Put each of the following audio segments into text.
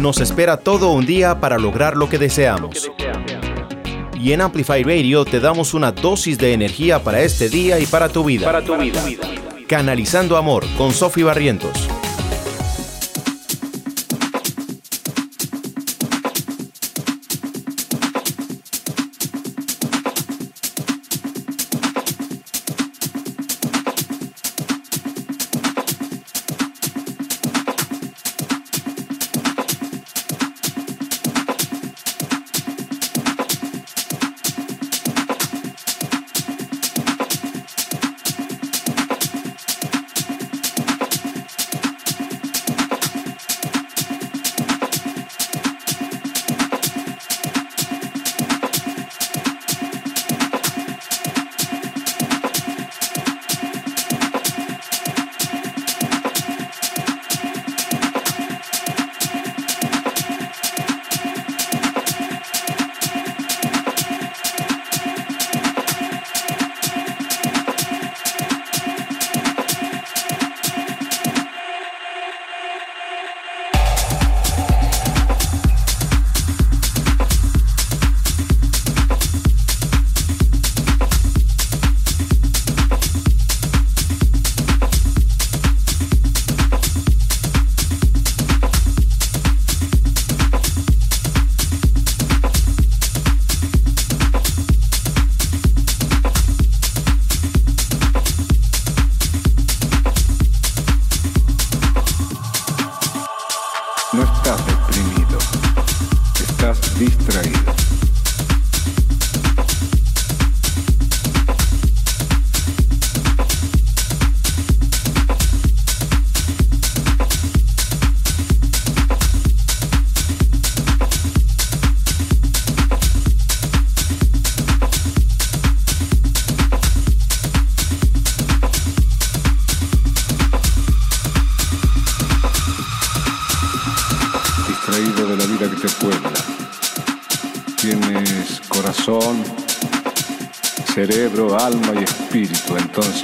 Nos espera todo un día para lograr lo que deseamos. Y en Amplify Radio te damos una dosis de energía para este día y para tu vida. Para tu vida. Canalizando Amor con Sofi Barrientos.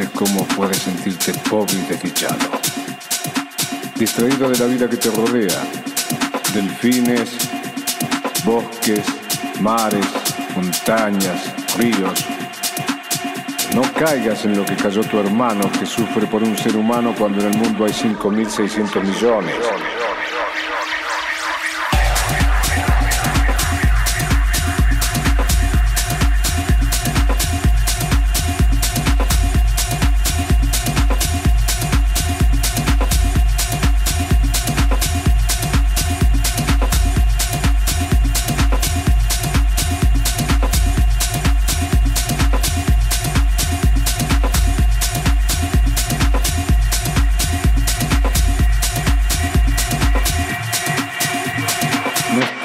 ¿Cómo puedes sentirte pobre y desdichado? Distraído de la vida que te rodea, delfines, bosques, mares, montañas, ríos. No caigas en lo que cayó tu hermano que sufre por un ser humano cuando en el mundo hay 5.600 millones.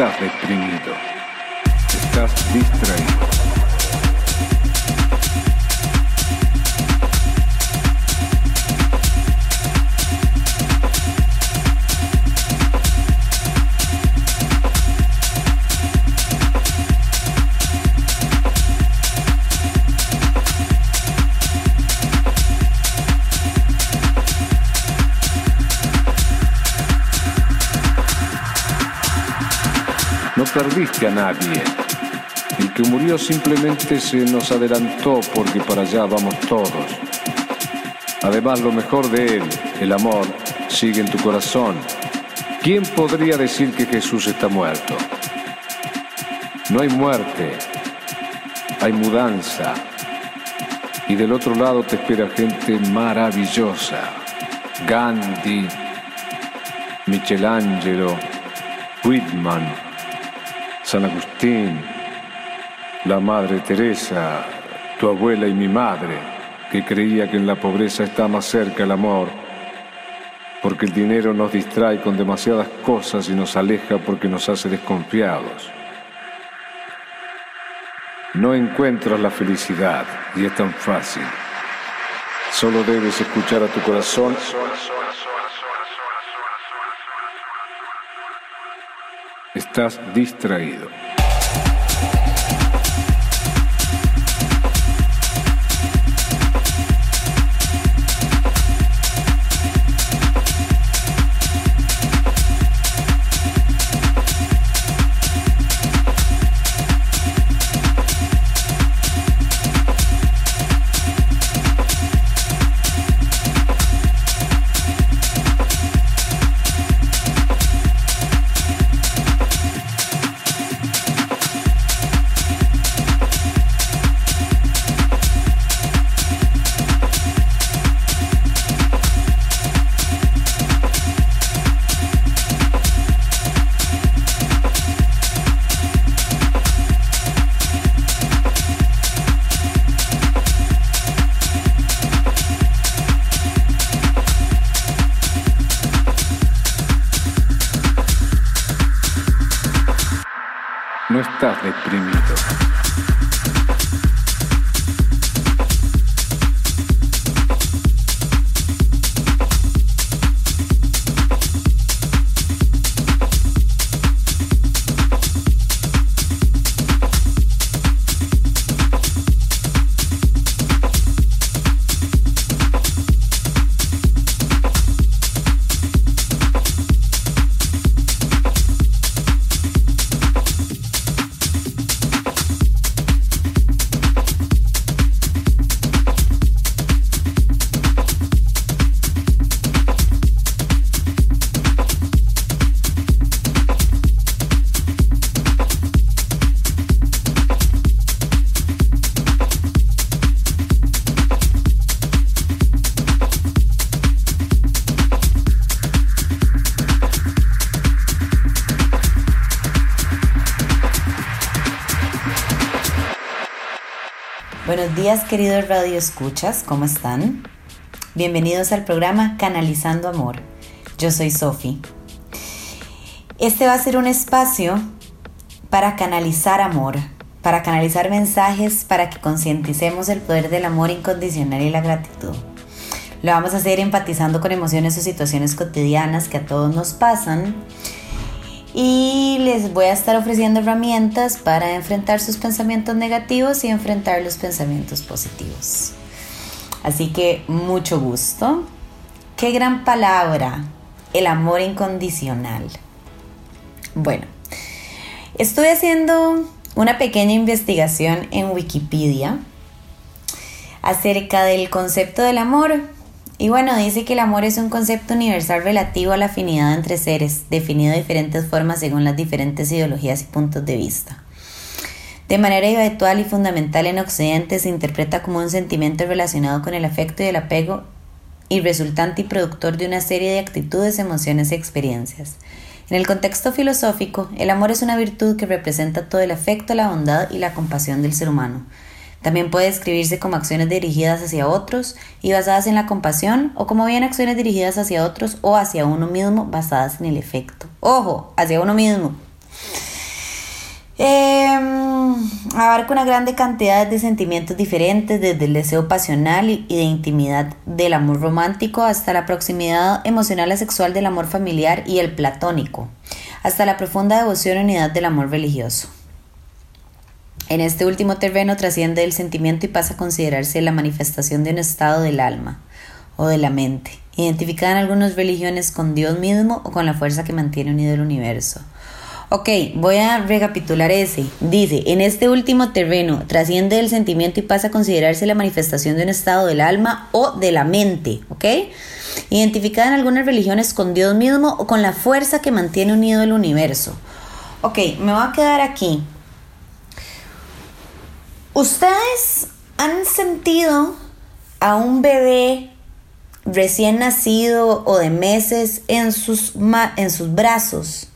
estás deprimido, estás distraído. A nadie. El que murió simplemente se nos adelantó porque para allá vamos todos. Además, lo mejor de él, el amor, sigue en tu corazón. ¿Quién podría decir que Jesús está muerto? No hay muerte, hay mudanza. Y del otro lado te espera gente maravillosa. Gandhi, Michelangelo, Whitman. San Agustín, la Madre Teresa, tu abuela y mi madre, que creía que en la pobreza está más cerca el amor, porque el dinero nos distrae con demasiadas cosas y nos aleja porque nos hace desconfiados. No encuentras la felicidad y es tan fácil. Solo debes escuchar a tu corazón Estás distraído. Estás deprimido. Buenos días queridos Radio Escuchas, ¿cómo están? Bienvenidos al programa Canalizando Amor. Yo soy Sofi. Este va a ser un espacio para canalizar amor, para canalizar mensajes, para que concienticemos el poder del amor incondicional y la gratitud. Lo vamos a hacer empatizando con emociones o situaciones cotidianas que a todos nos pasan y les voy a estar ofreciendo herramientas para enfrentar sus pensamientos negativos y enfrentar los pensamientos positivos. Así que mucho gusto. Qué gran palabra, el amor incondicional. Bueno, estuve haciendo una pequeña investigación en Wikipedia acerca del concepto del amor y bueno, dice que el amor es un concepto universal relativo a la afinidad entre seres, definido de diferentes formas según las diferentes ideologías y puntos de vista. De manera habitual y fundamental en Occidente se interpreta como un sentimiento relacionado con el afecto y el apego y resultante y productor de una serie de actitudes, emociones y experiencias. En el contexto filosófico, el amor es una virtud que representa todo el afecto, la bondad y la compasión del ser humano también puede escribirse como acciones dirigidas hacia otros y basadas en la compasión o como bien acciones dirigidas hacia otros o hacia uno mismo basadas en el efecto. Ojo, hacia uno mismo. Em, abarca una grande cantidad de sentimientos diferentes, desde el deseo pasional y de intimidad del amor romántico hasta la proximidad emocional y sexual del amor familiar y el platónico, hasta la profunda devoción y unidad del amor religioso. En este último terreno trasciende el sentimiento y pasa a considerarse la manifestación de un estado del alma o de la mente, identificada en algunas religiones con Dios mismo o con la fuerza que mantiene unido el universo. Ok, voy a recapitular ese. Dice, en este último terreno trasciende el sentimiento y pasa a considerarse la manifestación de un estado del alma o de la mente, ¿ok? Identificada en algunas religiones con Dios mismo o con la fuerza que mantiene unido el universo. Ok, me voy a quedar aquí ¿Ustedes han sentido a un bebé recién nacido o de meses en sus, en sus brazos?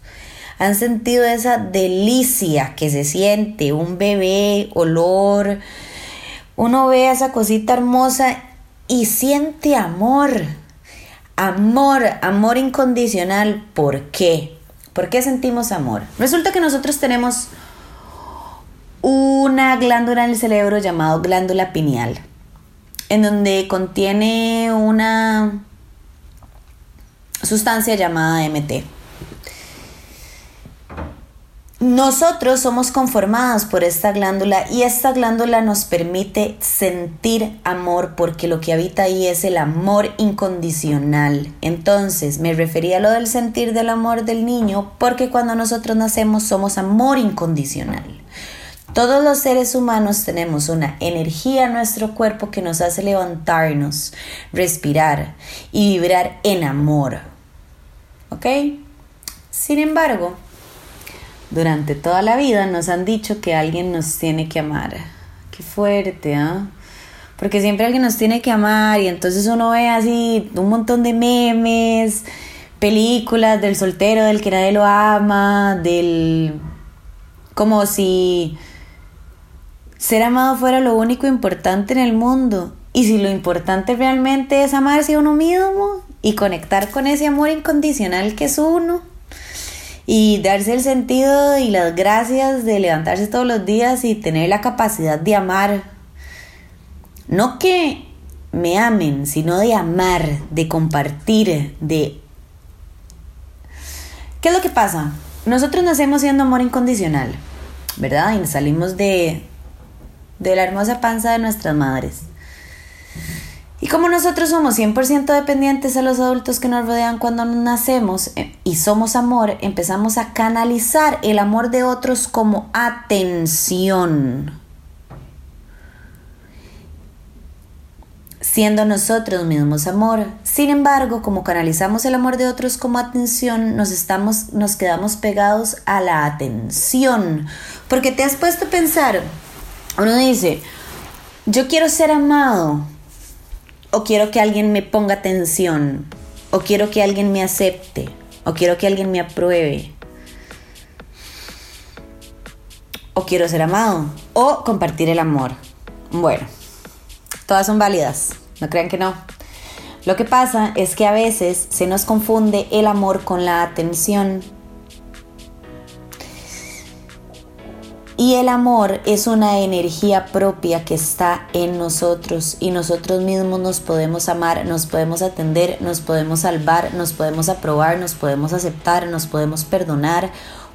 ¿Han sentido esa delicia que se siente? Un bebé, olor. Uno ve esa cosita hermosa y siente amor. Amor, amor incondicional. ¿Por qué? ¿Por qué sentimos amor? Resulta que nosotros tenemos una glándula en el cerebro llamada glándula pineal, en donde contiene una sustancia llamada MT. Nosotros somos conformados por esta glándula y esta glándula nos permite sentir amor porque lo que habita ahí es el amor incondicional. Entonces me refería a lo del sentir del amor del niño porque cuando nosotros nacemos somos amor incondicional. Todos los seres humanos tenemos una energía en nuestro cuerpo que nos hace levantarnos, respirar y vibrar en amor. ¿Ok? Sin embargo, durante toda la vida nos han dicho que alguien nos tiene que amar. Qué fuerte, ¿ah? Porque siempre alguien nos tiene que amar y entonces uno ve así un montón de memes, películas del soltero, del que nadie lo ama, del... como si ser amado fuera lo único importante en el mundo. Y si lo importante realmente es amarse a uno mismo y conectar con ese amor incondicional que es uno. y darse el sentido y las gracias de levantarse todos los días y tener la capacidad de amar. No que me amen, sino de amar, de compartir, de... ¿Qué es lo que pasa? Nosotros nacemos siendo amor incondicional, ¿verdad? Y salimos de, de la hermosa panza de nuestras madres. Y como nosotros somos 100% dependientes a los adultos que nos rodean cuando nacemos eh, y somos amor, empezamos a canalizar el amor de otros como atención. Siendo nosotros mismos amor. Sin embargo, como canalizamos el amor de otros como atención, nos, estamos, nos quedamos pegados a la atención. Porque te has puesto a pensar, uno dice, yo quiero ser amado, o quiero que alguien me ponga atención, o quiero que alguien me acepte, o quiero que alguien me apruebe, o quiero ser amado, o compartir el amor. Bueno, todas son válidas, no crean que no. Lo que pasa es que a veces se nos confunde el amor con la atención. Y el amor es una energía propia que está en nosotros y nosotros mismos nos podemos amar, nos podemos atender, nos podemos salvar, nos podemos aprobar, nos podemos aceptar, nos podemos perdonar,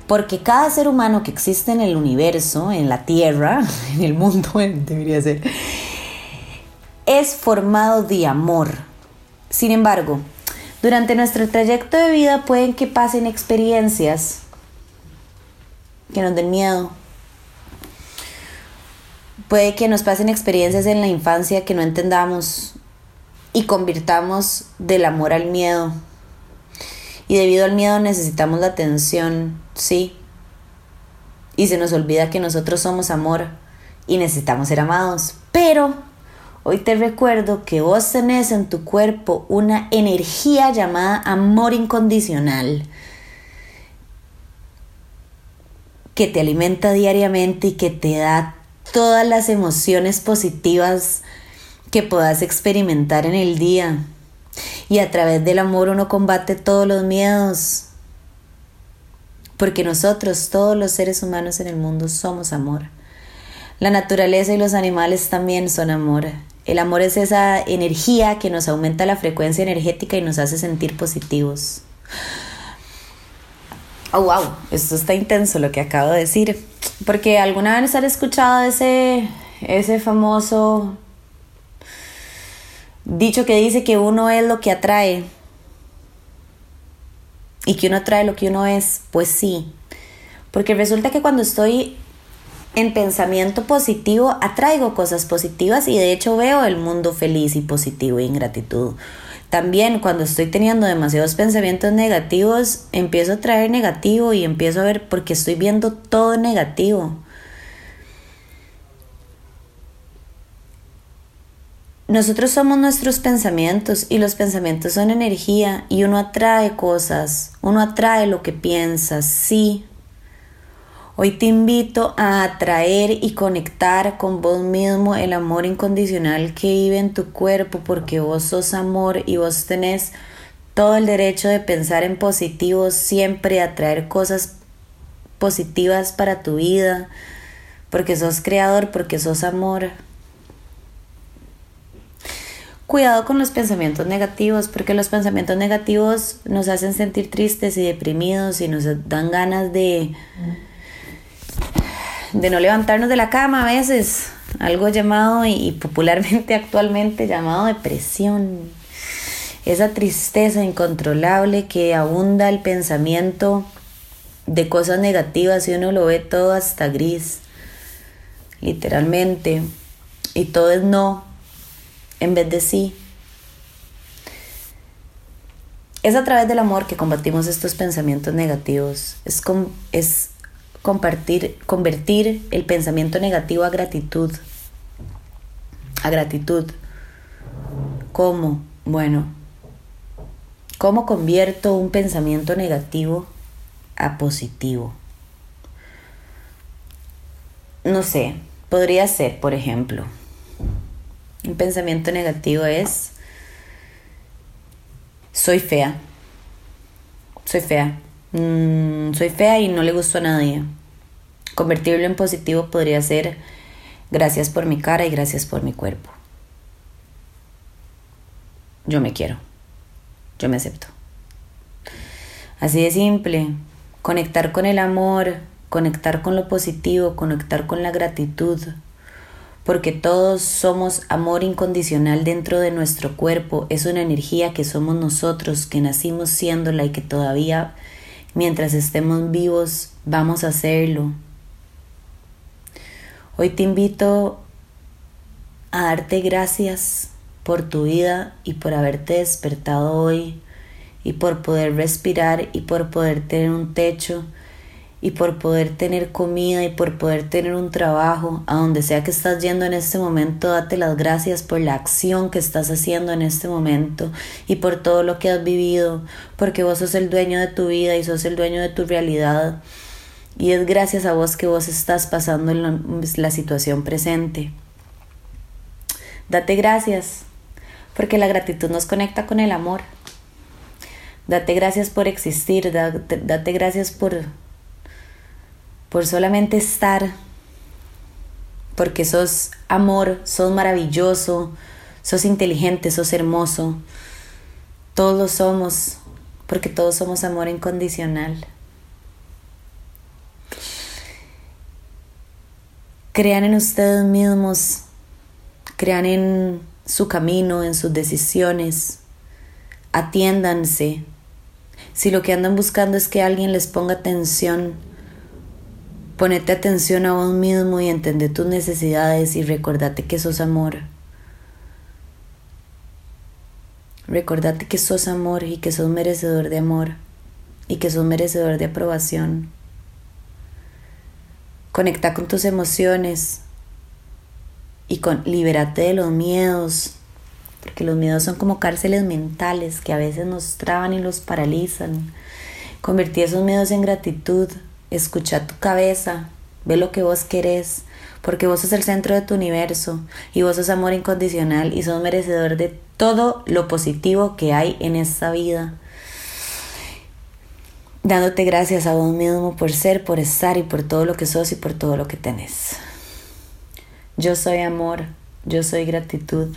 porque cada ser humano que existe en el universo, en la Tierra, en el mundo, debería ser, es formado de amor. Sin embargo, durante nuestro trayecto de vida pueden que pasen experiencias que nos den miedo, Puede que nos pasen experiencias en la infancia que no entendamos y convirtamos del amor al miedo. Y debido al miedo necesitamos la atención, sí. Y se nos olvida que nosotros somos amor y necesitamos ser amados. Pero hoy te recuerdo que vos tenés en tu cuerpo una energía llamada amor incondicional que te alimenta diariamente y que te da todas las emociones positivas que puedas experimentar en el día. Y a través del amor uno combate todos los miedos. Porque nosotros, todos los seres humanos en el mundo, somos amor. La naturaleza y los animales también son amor. El amor es esa energía que nos aumenta la frecuencia energética y nos hace sentir positivos. Oh, wow, esto está intenso lo que acabo de decir. Porque alguna vez han escuchado ese, ese famoso dicho que dice que uno es lo que atrae y que uno atrae lo que uno es. Pues sí, porque resulta que cuando estoy en pensamiento positivo atraigo cosas positivas y de hecho veo el mundo feliz y positivo y en gratitud. También cuando estoy teniendo demasiados pensamientos negativos, empiezo a traer negativo y empiezo a ver porque estoy viendo todo negativo. Nosotros somos nuestros pensamientos y los pensamientos son energía y uno atrae cosas, uno atrae lo que piensa, sí, Hoy te invito a atraer y conectar con vos mismo el amor incondicional que vive en tu cuerpo porque vos sos amor y vos tenés todo el derecho de pensar en positivo, siempre atraer cosas positivas para tu vida, porque sos creador, porque sos amor. Cuidado con los pensamientos negativos, porque los pensamientos negativos nos hacen sentir tristes y deprimidos y nos dan ganas de de no levantarnos de la cama a veces, algo llamado y, popularmente actualmente llamado depresión. Esa tristeza incontrolable que abunda el pensamiento de cosas negativas y uno lo ve todo hasta gris, literalmente, y todo es no en vez de sí. Es a través del amor que combatimos estos pensamientos negativos. Es, es compartir, convertir el pensamiento negativo a gratitud. A gratitud. ¿Cómo? Bueno, ¿cómo convierto un pensamiento negativo a positivo? No sé, podría ser, por ejemplo, un pensamiento negativo es, soy fea, soy fea, mm, soy fea y no le gusto a nadie. Convertirlo en positivo podría ser gracias por mi cara y gracias por mi cuerpo. Yo me quiero. Yo me acepto. Así de simple. Conectar con el amor, conectar con lo positivo, conectar con la gratitud, porque todos somos amor incondicional dentro de nuestro cuerpo, es una energía que somos nosotros, que nacimos siéndola y que todavía mientras estemos vivos vamos a hacerlo. Hoy te invito a darte gracias por tu vida y por haberte despertado hoy y por poder respirar y por poder tener un techo y por poder tener comida y por poder tener un trabajo, a donde sea que estás yendo en este momento, date las gracias por la acción que estás haciendo en este momento y por todo lo que has vivido, porque vos sos el dueño de tu vida y sos el dueño de tu realidad. Y es gracias a vos que vos estás pasando la, la situación presente. Date gracias, porque la gratitud nos conecta con el amor. Date gracias por existir, date, date gracias por por solamente estar, porque sos amor, sos maravilloso, sos inteligente, sos hermoso. Todos lo somos, porque todos somos amor incondicional. Crean en ustedes mismos, crean en su camino, en sus decisiones, atiéndanse. Si lo que andan buscando es que alguien les ponga atención, Ponete atención a vos mismo y entende tus necesidades y recordate que sos amor. Recordate que sos amor y que sos merecedor de amor y que sos merecedor de aprobación. Conecta con tus emociones y con libérate de los miedos, porque los miedos son como cárceles mentales que a veces nos traban y los paralizan. Convertí esos miedos en gratitud Escucha tu cabeza, ve lo que vos querés, porque vos sos el centro de tu universo y vos sos amor incondicional y sos merecedor de todo lo positivo que hay en esta vida. Dándote gracias a vos mismo por ser, por estar y por todo lo que sos y por todo lo que tenés. Yo soy amor, yo soy gratitud,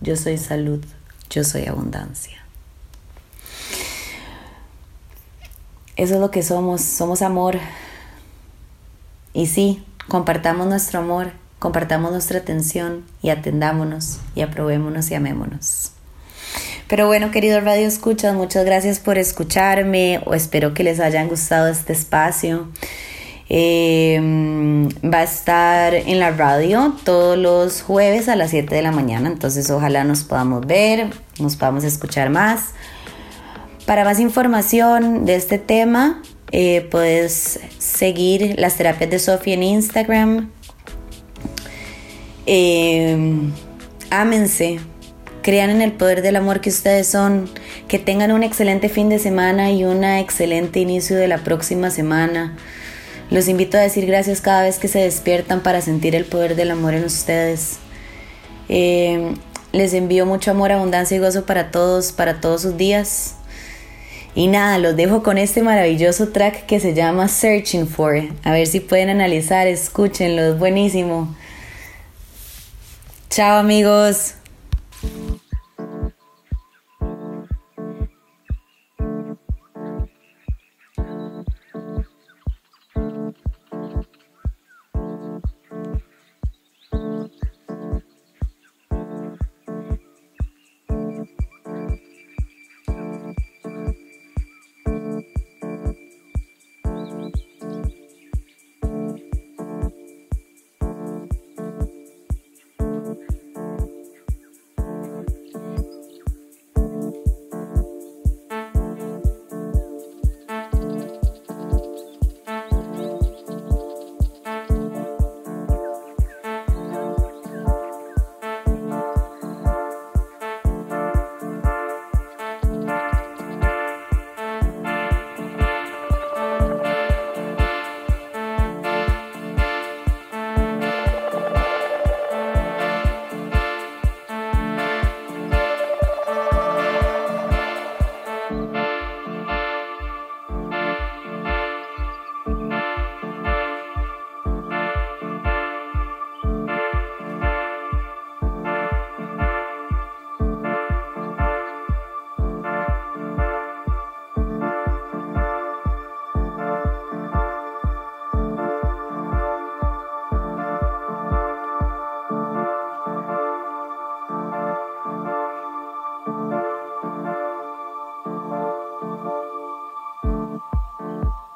yo soy salud, yo soy abundancia. Eso es lo que somos, somos amor. Y sí, compartamos nuestro amor, compartamos nuestra atención y atendámonos y aprobémonos y amémonos. Pero bueno, queridos Radio Escuchas, muchas gracias por escucharme o espero que les hayan gustado este espacio. Em, va a estar en la radio todos los jueves a las 7 de la mañana, entonces ojalá nos podamos ver, nos podamos escuchar más. Para más información de este tema, eh, puedes seguir las terapias de Sofía en Instagram. Eh, ámense, crean en el poder del amor que ustedes son, que tengan un excelente fin de semana y un excelente inicio de la próxima semana. Los invito a decir gracias cada vez que se despiertan para sentir el poder del amor en ustedes. Eh, les envío mucho amor, abundancia y gozo para todos, para todos sus días. Y nada, los dejo con este maravilloso track que se llama Searching For. A ver si pueden analizar, escúchenlo, es buenísimo. Chao amigos.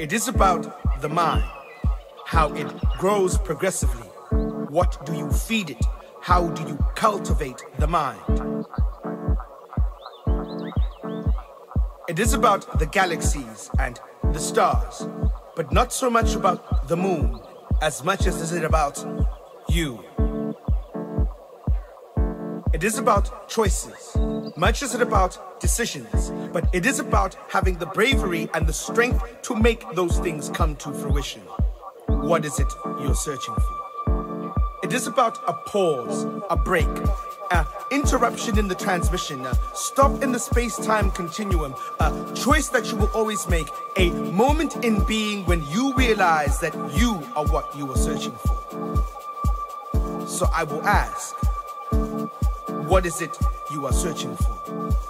It is about the mind, how it grows progressively. What do you feed it? How do you cultivate the mind? It is about the galaxies and the stars, but not so much about the moon as much as is it about you. It is about choices, much as it about decisions, but it is about having the bravery and the strength to make those things come to fruition. What is it you're searching for? It is about a pause, a break, an interruption in the transmission, a stop in the space time continuum, a choice that you will always make, a moment in being when you realize that you are what you are searching for. So I will ask, what is it you are searching for?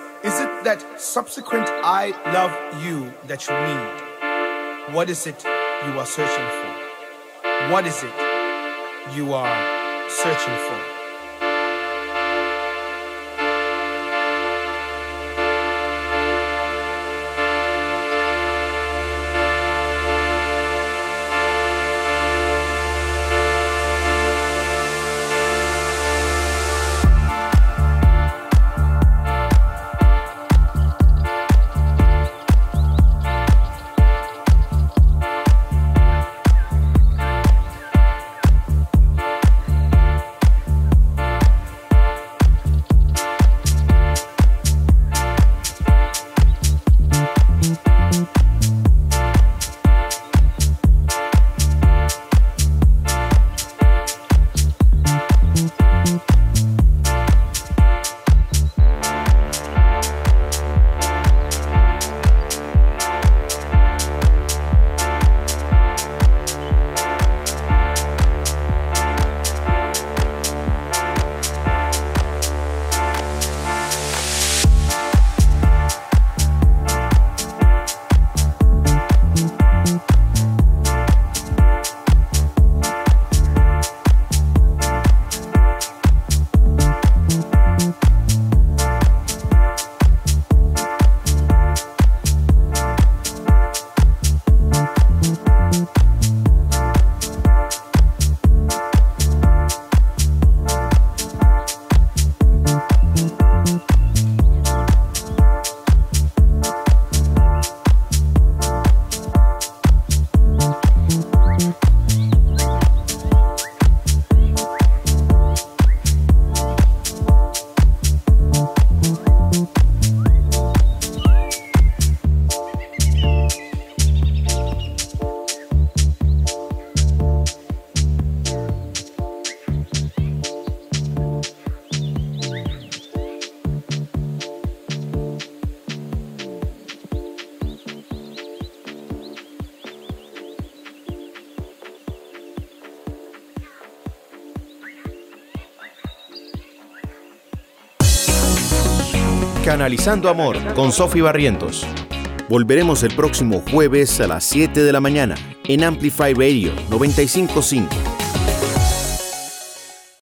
That subsequent I love you that you need? What is it you are searching for? What is it you are searching for? Canalizando Amor con Sofi Barrientos. Volveremos el próximo jueves a las 7 de la mañana en Amplify Radio 955